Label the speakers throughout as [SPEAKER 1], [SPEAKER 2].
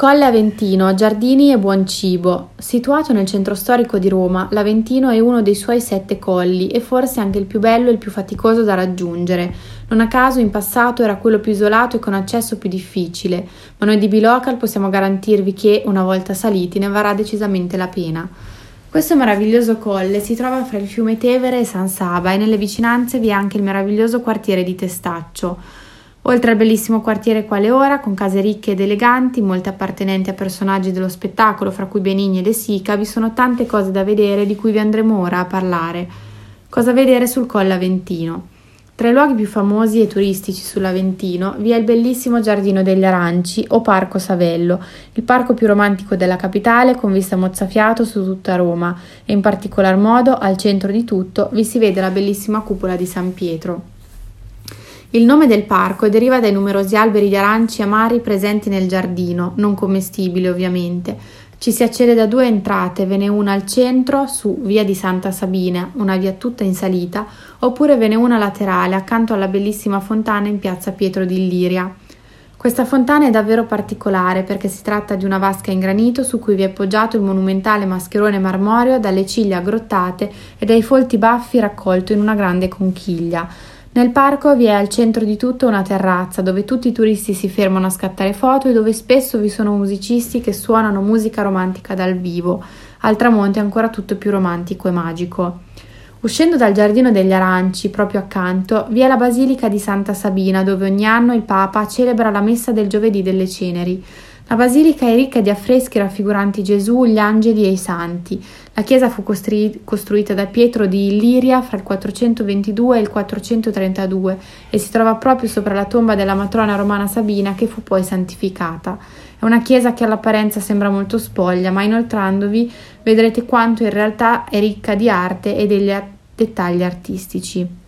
[SPEAKER 1] Colle Aventino, giardini e buon cibo. Situato nel centro storico di Roma, l'Aventino è uno dei suoi sette colli e forse anche il più bello e il più faticoso da raggiungere. Non a caso in passato era quello più isolato e con accesso più difficile, ma noi di Bilocal possiamo garantirvi che, una volta saliti, ne varrà decisamente la pena. Questo meraviglioso colle si trova fra il fiume Tevere e San Saba e nelle vicinanze vi è anche il meraviglioso quartiere di Testaccio. Oltre al bellissimo quartiere quale ora, con case ricche ed eleganti, molte appartenenti a personaggi dello spettacolo, fra cui Benigni e De Sica, vi sono tante cose da vedere di cui vi andremo ora a parlare. Cosa vedere sul Colle Aventino? Tra i luoghi più famosi e turistici sull'Aventino vi è il bellissimo Giardino degli Aranci o Parco Savello, il parco più romantico della capitale con vista mozzafiato su tutta Roma e in particolar modo al centro di tutto vi si vede la bellissima cupola di San Pietro. Il nome del parco deriva dai numerosi alberi di aranci amari presenti nel giardino, non commestibili ovviamente. Ci si accede da due entrate, ve n'è una al centro, su via di Santa Sabina, una via tutta in salita, oppure ve n'è una laterale, accanto alla bellissima fontana in piazza Pietro di Illiria. Questa fontana è davvero particolare perché si tratta di una vasca in granito su cui vi è poggiato il monumentale mascherone marmoreo dalle ciglia aggrottate e dai folti baffi raccolto in una grande conchiglia. Nel parco vi è al centro di tutto una terrazza dove tutti i turisti si fermano a scattare foto e dove spesso vi sono musicisti che suonano musica romantica dal vivo. Al tramonto è ancora tutto più romantico e magico. Uscendo dal giardino degli aranci, proprio accanto, vi è la basilica di Santa Sabina, dove ogni anno il Papa celebra la messa del giovedì delle ceneri. La basilica è ricca di affreschi raffiguranti Gesù, gli angeli e i santi. La chiesa fu costri- costruita da Pietro di Illiria fra il 422 e il 432 e si trova proprio sopra la tomba della matrona romana Sabina che fu poi santificata. È una chiesa che all'apparenza sembra molto spoglia, ma inoltrandovi vedrete quanto in realtà è ricca di arte e degli dettagli artistici.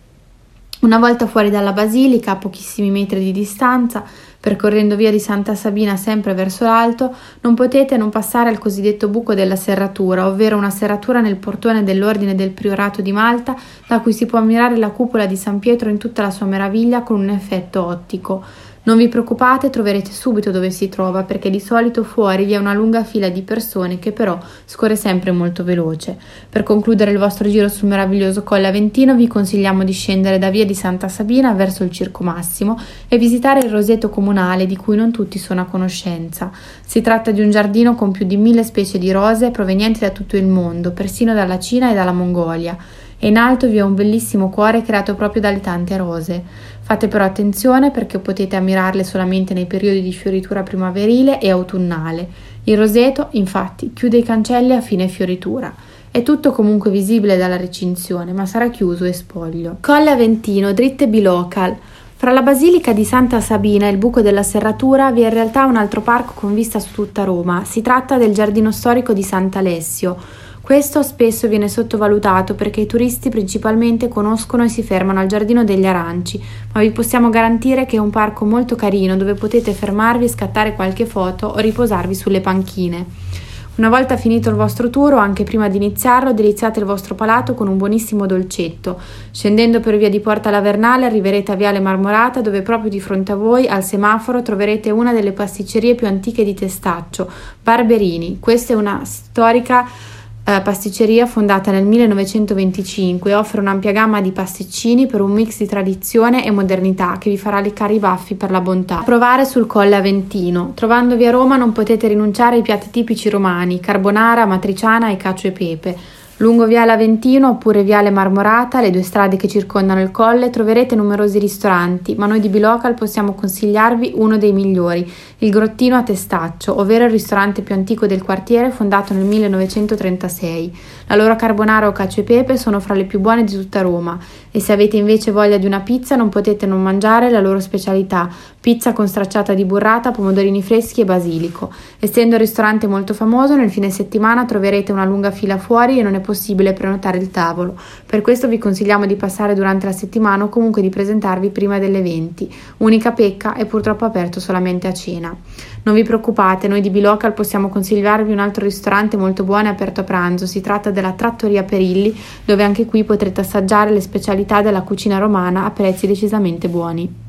[SPEAKER 1] Una volta fuori dalla basilica, a pochissimi metri di distanza, Percorrendo via di Santa Sabina sempre verso l'alto, non potete non passare al cosiddetto buco della serratura, ovvero una serratura nel portone dell'Ordine del Priorato di Malta, da cui si può ammirare la cupola di San Pietro in tutta la sua meraviglia con un effetto ottico. Non vi preoccupate, troverete subito dove si trova, perché di solito fuori vi è una lunga fila di persone che però scorre sempre molto veloce. Per concludere il vostro giro sul meraviglioso Colle Aventino vi consigliamo di scendere da via di Santa Sabina verso il Circo Massimo e visitare il roseto comunale di cui non tutti sono a conoscenza. Si tratta di un giardino con più di mille specie di rose provenienti da tutto il mondo, persino dalla Cina e dalla Mongolia e in alto vi è un bellissimo cuore creato proprio dalle tante rose. Fate però attenzione perché potete ammirarle solamente nei periodi di fioritura primaverile e autunnale. Il roseto, infatti, chiude i cancelli a fine fioritura. È tutto comunque visibile dalla recinzione, ma sarà chiuso e spoglio. Colle Aventino, dritte bilocal. Fra la basilica di Santa Sabina e il buco della serratura vi è in realtà un altro parco con vista su tutta Roma. Si tratta del giardino storico di Sant'Alessio questo spesso viene sottovalutato perché i turisti principalmente conoscono e si fermano al Giardino degli Aranci, ma vi possiamo garantire che è un parco molto carino dove potete fermarvi e scattare qualche foto o riposarvi sulle panchine. Una volta finito il vostro tour o anche prima di iniziarlo, deliziate il vostro palato con un buonissimo dolcetto. Scendendo per via di Porta Lavernale arriverete a Viale Marmorata dove proprio di fronte a voi, al semaforo, troverete una delle pasticcerie più antiche di Testaccio, Barberini. Questa è una storica eh, pasticceria fondata nel 1925 offre un'ampia gamma di pasticcini per un mix di tradizione e modernità che vi farà leccare i baffi per la bontà. Provare sul Colle Aventino. Trovandovi a Roma non potete rinunciare ai piatti tipici romani, carbonara, matriciana e cacio e pepe. Lungo Viale Aventino oppure Viale Marmorata, le due strade che circondano il colle, troverete numerosi ristoranti, ma noi di Bilocal possiamo consigliarvi uno dei migliori, il Grottino a Testaccio, ovvero il ristorante più antico del quartiere fondato nel 1936. La loro carbonara o cacio e pepe sono fra le più buone di tutta Roma e se avete invece voglia di una pizza non potete non mangiare la loro specialità, pizza con stracciata di burrata, pomodorini freschi e basilico. Essendo il ristorante molto famoso, nel fine settimana troverete una lunga fila fuori e non è possibile prenotare il tavolo. Per questo vi consigliamo di passare durante la settimana o comunque di presentarvi prima delle 20. Unica pecca è purtroppo aperto solamente a cena. Non vi preoccupate, noi di Bilocal possiamo consigliarvi un altro ristorante molto buono e aperto a pranzo. Si tratta della Trattoria Perilli, dove anche qui potrete assaggiare le specialità della cucina romana a prezzi decisamente buoni.